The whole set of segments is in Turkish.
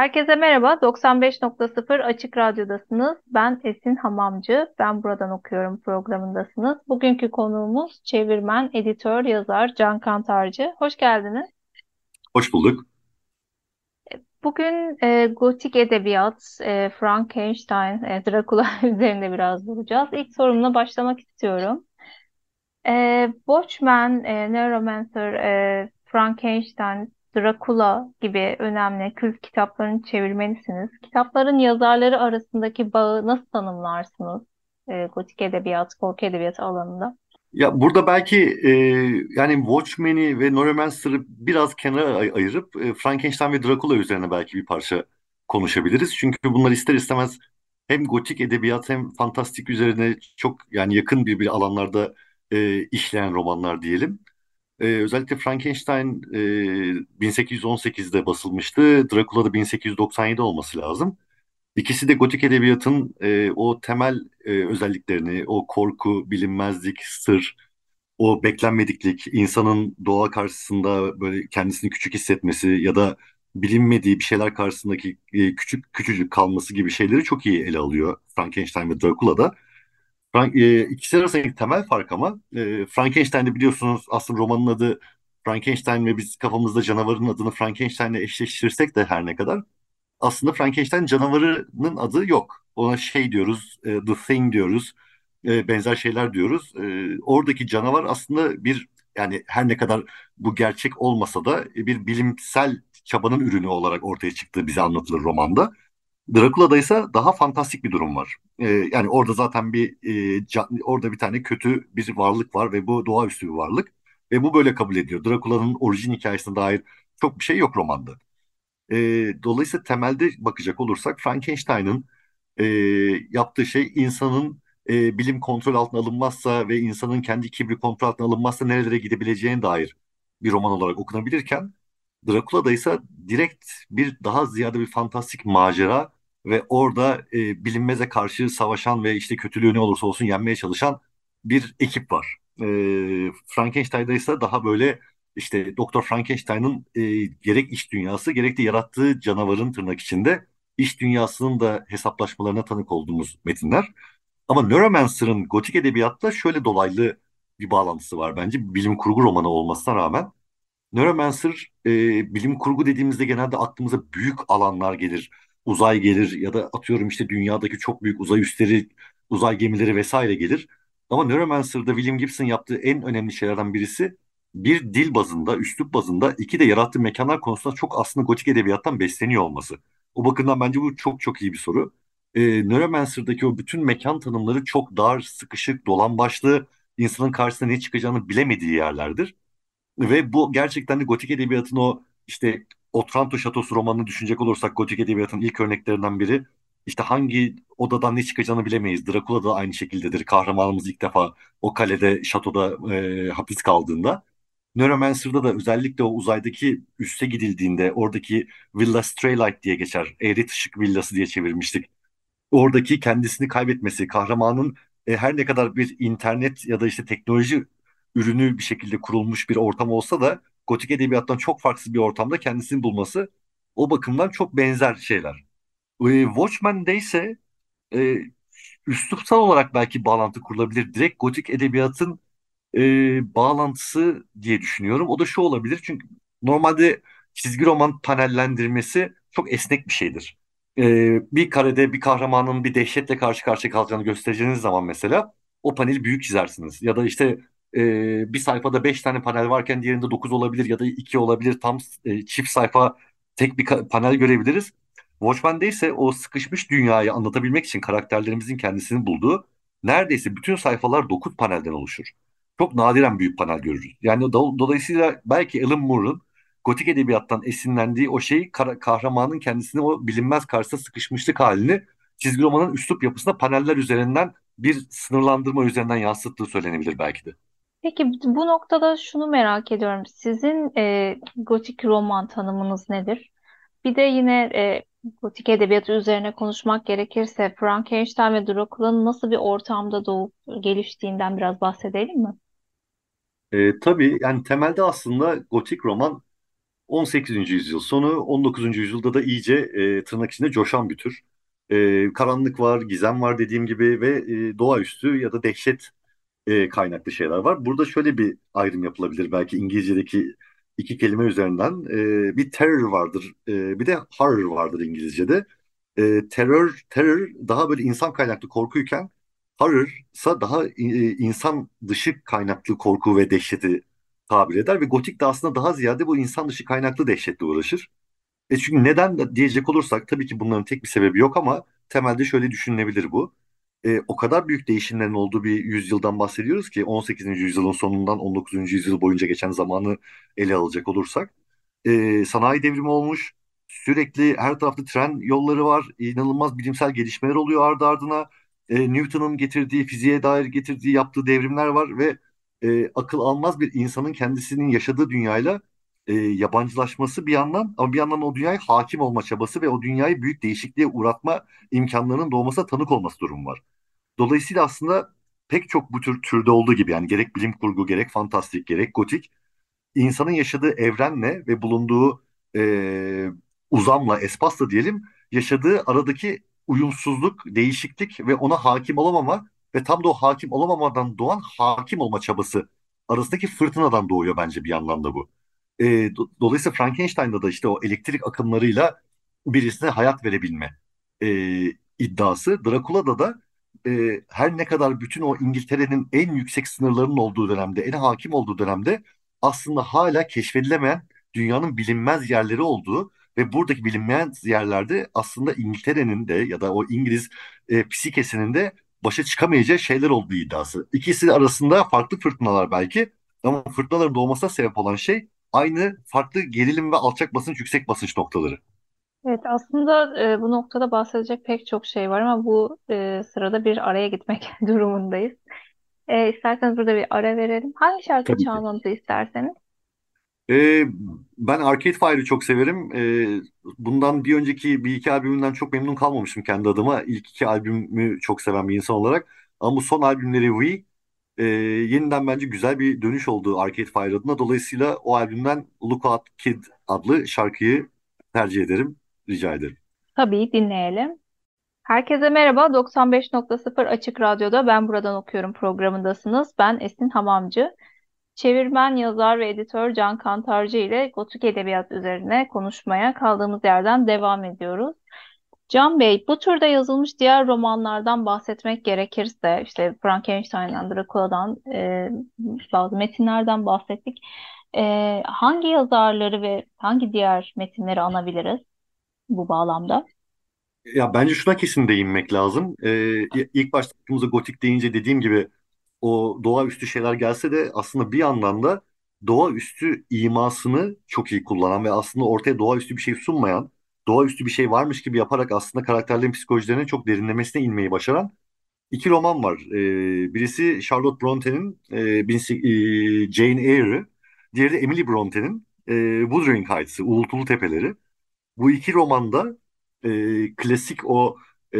Herkese merhaba. 95.0 Açık Radyo'dasınız. Ben Esin Hamamcı. Ben buradan okuyorum programındasınız. Bugünkü konuğumuz çevirmen, editör, yazar Can Kantarcı. Hoş geldiniz. Hoş bulduk. Bugün e, gotik edebiyat, e, Frankenstein, e, Dracula üzerinde biraz duracağız. İlk sorumla başlamak istiyorum. E, Watchmen, e, Neuromancer, e, Frankenstein, Dracula gibi önemli kült kitapların çevirmenisiniz. Kitapların yazarları arasındaki bağı nasıl tanımlarsınız? E, gotik edebiyat, korku edebiyatı alanında. Ya burada belki e, yani Watchmen'i ve Neuromancer'ı biraz kenara ay- ayırıp e, Frankenstein ve Dracula üzerine belki bir parça konuşabiliriz. Çünkü bunlar ister istemez hem gotik edebiyat hem fantastik üzerine çok yani yakın bir bir alanlarda e, işleyen romanlar diyelim. E, özellikle Frankenstein e, 1818'de basılmıştı. Dracula da 1897 olması lazım. İkisi de gotik edebiyatın e, o temel e, özelliklerini, o korku, bilinmezlik, sır, o beklenmediklik, insanın doğa karşısında böyle kendisini küçük hissetmesi ya da bilinmediği bir şeyler karşısındaki e, küçük küçücük kalması gibi şeyleri çok iyi ele alıyor Frankenstein ve Dracula'da. Frank, e, ikisi arasındaki temel fark ama e, Frankenstein'de biliyorsunuz aslında romanın adı Frankenstein ve biz kafamızda canavarın adını Frankenstein'le eşleştirirsek de her ne kadar aslında Frankenstein canavarının adı yok. Ona şey diyoruz, e, The Thing diyoruz, e, benzer şeyler diyoruz. E, oradaki canavar aslında bir yani her ne kadar bu gerçek olmasa da bir bilimsel çabanın ürünü olarak ortaya çıktığı bize anlatılır romanda. Dracula'da ise daha fantastik bir durum var. E, yani orada zaten bir e, can- orada bir tane kötü bir varlık var ve bu doğaüstü bir varlık ve bu böyle kabul ediyor. Dracula'nın orijin hikayesine dair çok bir şey yok romanda. E, dolayısıyla temelde bakacak olursak Frankenstein'ın e, yaptığı şey insanın e, bilim kontrol altına alınmazsa ve insanın kendi kibri kontrol altına alınmazsa nerelere gidebileceğine dair bir roman olarak okunabilirken Dracula'da ise direkt bir daha ziyade bir fantastik macera ve orada e, bilinmeze karşı savaşan ve işte kötülüğü ne olursa olsun yenmeye çalışan bir ekip var. E, Frankenstein'da ise daha böyle işte Doktor Frankenstein'ın e, gerek iç dünyası gerek de yarattığı canavarın tırnak içinde iç dünyasının da hesaplaşmalarına tanık olduğumuz metinler. Ama Neuromancer'ın gotik edebiyatla şöyle dolaylı bir bağlantısı var bence bilim kurgu romanı olmasına rağmen. Neuromancer e, bilim kurgu dediğimizde genelde aklımıza büyük alanlar gelir. Uzay gelir ya da atıyorum işte dünyadaki çok büyük uzay üsleri, uzay gemileri vesaire gelir. Ama Neuromancer'da William Gibson yaptığı en önemli şeylerden birisi bir dil bazında, üslup bazında, iki de yarattığı mekanlar konusunda çok aslında gotik edebiyattan besleniyor olması. O bakımdan bence bu çok çok iyi bir soru. E, Neuromancer'daki o bütün mekan tanımları çok dar, sıkışık, dolan başlı, insanın karşısına ne çıkacağını bilemediği yerlerdir. Ve bu gerçekten de gotik edebiyatın o işte Otranto Şatosu romanını düşünecek olursak gotik edebiyatın ilk örneklerinden biri. İşte hangi odadan ne çıkacağını bilemeyiz. Dracula da aynı şekildedir. Kahramanımız ilk defa o kalede, şatoda e, hapis kaldığında. Neuromancer'da da özellikle o uzaydaki üste gidildiğinde oradaki Villa Straylight diye geçer. Eğri Işık Villası diye çevirmiştik oradaki kendisini kaybetmesi, kahramanın e, her ne kadar bir internet ya da işte teknoloji ürünü bir şekilde kurulmuş bir ortam olsa da gotik edebiyattan çok farklı bir ortamda kendisini bulması o bakımdan çok benzer şeyler. E, Watchmen'de ise e, üslupsal olarak belki bağlantı kurulabilir. Direkt gotik edebiyatın e, bağlantısı diye düşünüyorum. O da şu olabilir çünkü normalde çizgi roman panellendirmesi çok esnek bir şeydir. E, bir karede bir kahramanın bir dehşetle karşı karşıya kalacağını göstereceğiniz zaman mesela o paneli büyük çizersiniz. Ya da işte e, bir sayfada beş tane panel varken diğerinde dokuz olabilir ya da iki olabilir. Tam e, çift sayfa tek bir panel görebiliriz. Watchmen'de ise o sıkışmış dünyayı anlatabilmek için karakterlerimizin kendisini bulduğu neredeyse bütün sayfalar 9 panelden oluşur. Çok nadiren büyük panel görürüz. Yani do- dolayısıyla belki Alan Moore'un gotik edebiyattan esinlendiği o şey kahramanın kendisini o bilinmez karşısında sıkışmışlık halini çizgi romanın üslup yapısına paneller üzerinden bir sınırlandırma üzerinden yansıttığı söylenebilir belki de. Peki bu noktada şunu merak ediyorum. Sizin e, gotik roman tanımınız nedir? Bir de yine e, gotik edebiyatı üzerine konuşmak gerekirse Frankenstein ve Dracula'nın nasıl bir ortamda doğup geliştiğinden biraz bahsedelim mi? E, tabii yani temelde aslında gotik roman 18. yüzyıl sonu 19. yüzyılda da iyice e, tırnak içinde coşan bir tür. E, karanlık var, gizem var dediğim gibi ve e, doğaüstü ya da dehşet e, kaynaklı şeyler var. Burada şöyle bir ayrım yapılabilir belki İngilizce'deki iki kelime üzerinden. E, bir terror vardır, e, bir de horror vardır İngilizce'de. E, terör, terör daha böyle insan kaynaklı korkuyken horror ise daha e, insan dışı kaynaklı korku ve dehşeti tabir eder ve gotik de aslında daha ziyade bu insan dışı kaynaklı dehşetle uğraşır. E çünkü neden diyecek olursak tabii ki bunların tek bir sebebi yok ama temelde şöyle düşünülebilir bu e, o kadar büyük değişimlerin olduğu bir yüzyıldan bahsediyoruz ki 18. yüzyılın sonundan 19. yüzyıl boyunca geçen zamanı ele alacak olursak e, sanayi devrimi olmuş. Sürekli her tarafta tren yolları var. inanılmaz bilimsel gelişmeler oluyor ardı ardına. E, Newton'un getirdiği, fiziğe dair getirdiği, yaptığı devrimler var ve e, akıl almaz bir insanın kendisinin yaşadığı dünyayla e, yabancılaşması bir yandan ama bir yandan o dünyaya hakim olma çabası ve o dünyayı büyük değişikliğe uğratma imkanlarının doğmasına tanık olması durumu var. Dolayısıyla aslında pek çok bu tür türde olduğu gibi yani gerek bilim kurgu gerek fantastik gerek gotik insanın yaşadığı evrenle ve bulunduğu e, uzamla espasla diyelim yaşadığı aradaki uyumsuzluk, değişiklik ve ona hakim olamama ve tam da o hakim olamamadan doğan hakim olma çabası arasındaki fırtınadan doğuyor bence bir yandan da bu. E, do- dolayısıyla Frankenstein'da da işte o elektrik akımlarıyla birisine hayat verebilme e, iddiası. Dracula'da da e, her ne kadar bütün o İngiltere'nin en yüksek sınırlarının olduğu dönemde, en hakim olduğu dönemde aslında hala keşfedilemeyen dünyanın bilinmez yerleri olduğu ve buradaki bilinmeyen yerlerde aslında İngiltere'nin de ya da o İngiliz e, psikesinin de başa çıkamayacağı şeyler olduğu iddiası. İkisi arasında farklı fırtınalar belki ama fırtınaların doğmasına sebep olan şey aynı farklı gerilim ve alçak basınç, yüksek basınç noktaları. Evet aslında e, bu noktada bahsedecek pek çok şey var ama bu e, sırada bir araya gitmek durumundayız. E, isterseniz burada bir ara verelim. Hangi şarkı Tabii ki. çalmamızı isterseniz? Ee, ben Arcade Fire'ı çok severim. Ee, bundan bir önceki bir iki albümünden çok memnun kalmamıştım kendi adıma. İlk iki albümü çok seven bir insan olarak. Ama bu son albümleri We e, yeniden bence güzel bir dönüş oldu Arcade Fire adına. Dolayısıyla o albümden Look Out Kid adlı şarkıyı tercih ederim. Rica ederim. Tabii dinleyelim. Herkese merhaba. 95.0 Açık Radyo'da Ben Buradan Okuyorum programındasınız. Ben Esin Hamamcı. Çevirmen, yazar ve editör Can Kantarcı ile Gotik Edebiyat üzerine konuşmaya kaldığımız yerden devam ediyoruz. Can Bey, bu türde yazılmış diğer romanlardan bahsetmek gerekirse, işte Frankenstein'dan, Dracula'dan, e, bazı metinlerden bahsettik. E, hangi yazarları ve hangi diğer metinleri anabiliriz bu bağlamda? Ya bence şuna kesin değinmek lazım. Ee, ilk başta aklımıza gotik deyince dediğim gibi o doğaüstü şeyler gelse de aslında bir yandan da doğaüstü imasını çok iyi kullanan ve aslında ortaya doğaüstü bir şey sunmayan, doğaüstü bir şey varmış gibi yaparak aslında karakterlerin psikolojilerine çok derinlemesine inmeyi başaran iki roman var. Ee, birisi Charlotte Bronte'nin e, e, Jane Eyre'ı, diğeri de Emily Bronte'nin e, Wuthering Heights'ı, Uğultulu Tepeleri. Bu iki romanda e, klasik o e,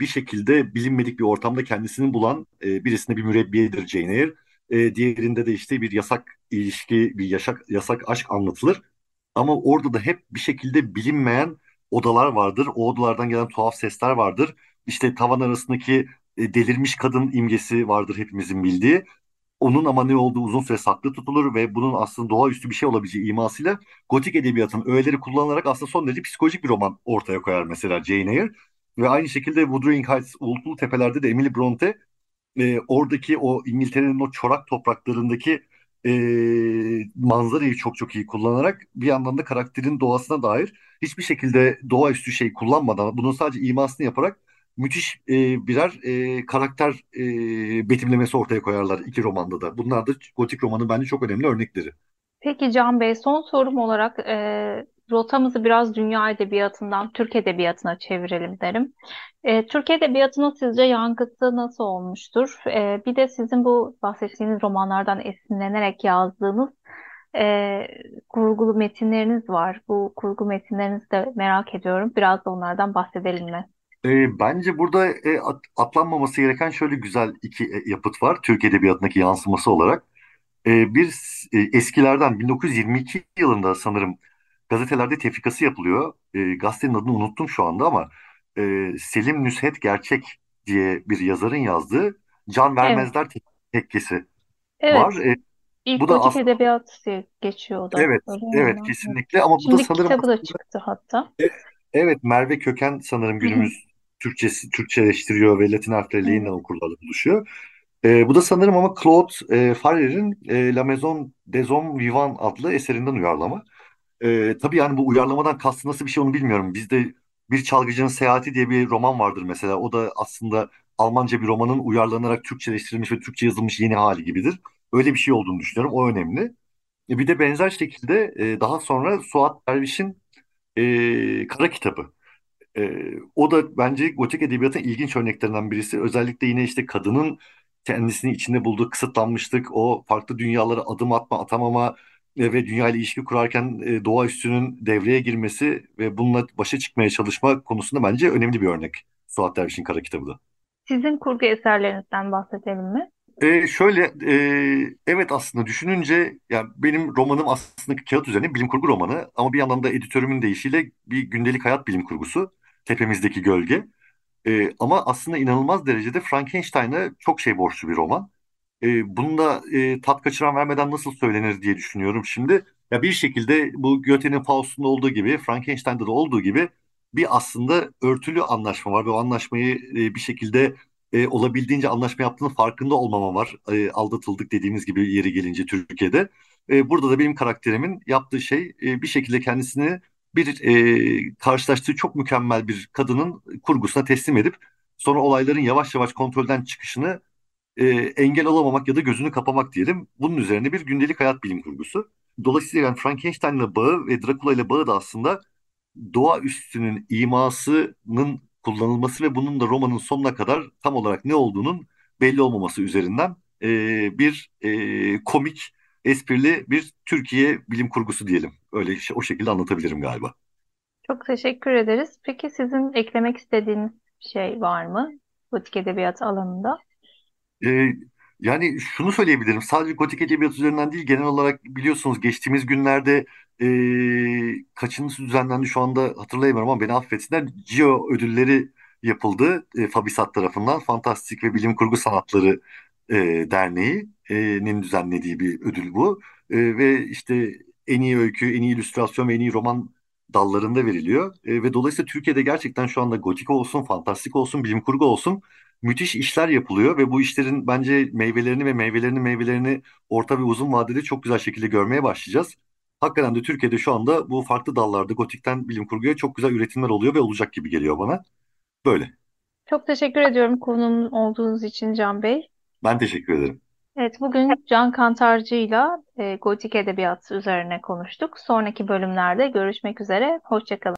bir şekilde bilinmedik bir ortamda kendisini bulan e, birisinde bir mürebbiyedir Jane Eyre. E, diğerinde de işte bir yasak ilişki, bir yasak, yasak aşk anlatılır. Ama orada da hep bir şekilde bilinmeyen odalar vardır. O odalardan gelen tuhaf sesler vardır. İşte tavan arasındaki e, delirmiş kadın imgesi vardır hepimizin bildiği onun ama ne olduğu uzun süre saklı tutulur ve bunun aslında doğaüstü bir şey olabileceği imasıyla gotik edebiyatın öğeleri kullanılarak aslında son derece psikolojik bir roman ortaya koyar mesela Jane Eyre. Ve aynı şekilde Wuthering Heights, Uğultulu Tepeler'de de Emily Bronte e, oradaki o İngiltere'nin o çorak topraklarındaki e, manzarayı çok çok iyi kullanarak bir yandan da karakterin doğasına dair hiçbir şekilde doğaüstü şey kullanmadan bunun sadece imasını yaparak müthiş e, birer e, karakter e, betimlemesi ortaya koyarlar iki romanda da. Bunlar da gotik romanın bence çok önemli örnekleri. Peki Can Bey, son sorum olarak e, rotamızı biraz dünya edebiyatından Türk edebiyatına çevirelim derim. E, Türk edebiyatının sizce yankısı nasıl olmuştur? E, bir de sizin bu bahsettiğiniz romanlardan esinlenerek yazdığınız e, kurgulu metinleriniz var. Bu kurgu metinlerinizi de merak ediyorum. Biraz da onlardan bahsedelim mi? E, bence burada e, at- atlanmaması gereken şöyle güzel iki e, yapıt var Türk edebiyatındaki yansıması olarak. E, bir e, eskilerden 1922 yılında sanırım gazetelerde tefrikası yapılıyor. E, gazetenin adını unuttum şu anda ama e, Selim Nusret Gerçek diye bir yazarın yazdığı Can Evet, Vermezler Tek- Tekkesi var. evet. E, İlk bu da aslında edebiyat geçiyor o da. evet Öyle evet. Evet. kesinlikle ama bu da Şimdi sanırım kitabı da çıktı hatta. E, Evet, Merve Köken sanırım günümüz Türkçesi Türkçeleştiriyor ve Latin harfleriyle Evet. okurlarla buluşuyor. E, bu da sanırım ama Claude e, Farrer'in e, La Maison des Hommes Vivants adlı eserinden uyarlama. E, tabii yani bu uyarlamadan kastı nasıl bir şey onu bilmiyorum. Bizde Bir Çalgıcının Seyahati diye bir roman vardır mesela. O da aslında Almanca bir romanın uyarlanarak Türkçeleştirilmiş ve Türkçe yazılmış yeni hali gibidir. Öyle bir şey olduğunu düşünüyorum. O önemli. E, bir de benzer şekilde e, daha sonra Suat Derviş'in e, Kara Kitabı. Ee, o da bence gotik edebiyatın ilginç örneklerinden birisi. Özellikle yine işte kadının kendisini içinde bulduğu kısıtlanmışlık, o farklı dünyalara adım atma, atamama e, ve dünya ile ilişki kurarken e, doğaüstünün devreye girmesi ve bununla başa çıkmaya çalışma konusunda bence önemli bir örnek. Suat Derviş'in Kara Kitabı da. Sizin kurgu eserlerinizden bahsedelim mi? E, şöyle, e, evet aslında düşününce yani benim romanım aslında kağıt üzerine bilim kurgu romanı ama bir yandan da editörümün deyişiyle bir gündelik hayat bilim kurgusu. Tepemizdeki Gölge. E, ama aslında inanılmaz derecede Frankenstein'a çok şey borçlu bir roman. E, bunu da e, tat kaçıran vermeden nasıl söylenir diye düşünüyorum şimdi. Ya bir şekilde bu Goethe'nin Faust'unda olduğu gibi, Frankenstein'da da olduğu gibi bir aslında örtülü anlaşma var ve o anlaşmayı e, bir şekilde e, olabildiğince anlaşma yaptığının farkında olmama var. E, aldatıldık dediğimiz gibi yeri gelince Türkiye'de. E, burada da benim karakterimin yaptığı şey e, bir şekilde kendisini bir e, karşılaştığı çok mükemmel bir kadının kurgusuna teslim edip sonra olayların yavaş yavaş kontrolden çıkışını e, engel olamamak ya da gözünü kapamak diyelim. Bunun üzerine bir gündelik hayat bilim kurgusu. Dolayısıyla yani Frankenstein'la bağı ve Dracula ile bağı da aslında doğaüstünün imasının kullanılması ve bunun da romanın sonuna kadar tam olarak ne olduğunun belli olmaması üzerinden e, bir e, komik, esprili bir Türkiye bilim kurgusu diyelim. Öyle o şekilde anlatabilirim galiba. Çok teşekkür ederiz. Peki sizin eklemek istediğiniz şey var mı? Gotik edebiyat alanında. Ee, yani şunu söyleyebilirim. Sadece gotik edebiyat üzerinden değil, genel olarak biliyorsunuz geçtiğimiz günlerde e, kaçıncısı düzenlendi şu anda hatırlayamıyorum ama beni affetsinler. Geo ödülleri yapıldı e, Fabisat tarafından. Fantastik ve Bilim Kurgu Sanatları e, Derneği'nin düzenlediği bir ödül bu. E, ve işte en iyi öykü, en iyi illüstrasyon ve en iyi roman dallarında veriliyor. E, ve dolayısıyla Türkiye'de gerçekten şu anda gotik olsun, fantastik olsun, bilim kurgu olsun müthiş işler yapılıyor ve bu işlerin bence meyvelerini ve meyvelerini meyvelerini orta ve uzun vadede çok güzel şekilde görmeye başlayacağız. Hakikaten de Türkiye'de şu anda bu farklı dallarda gotikten bilim kurguya çok güzel üretimler oluyor ve olacak gibi geliyor bana. Böyle. Çok teşekkür ediyorum konuğum olduğunuz için Can Bey. Ben teşekkür ederim. Evet, bugün Can Kantarcı'yla e, gotik edebiyat üzerine konuştuk. Sonraki bölümlerde görüşmek üzere. Hoşça kalın.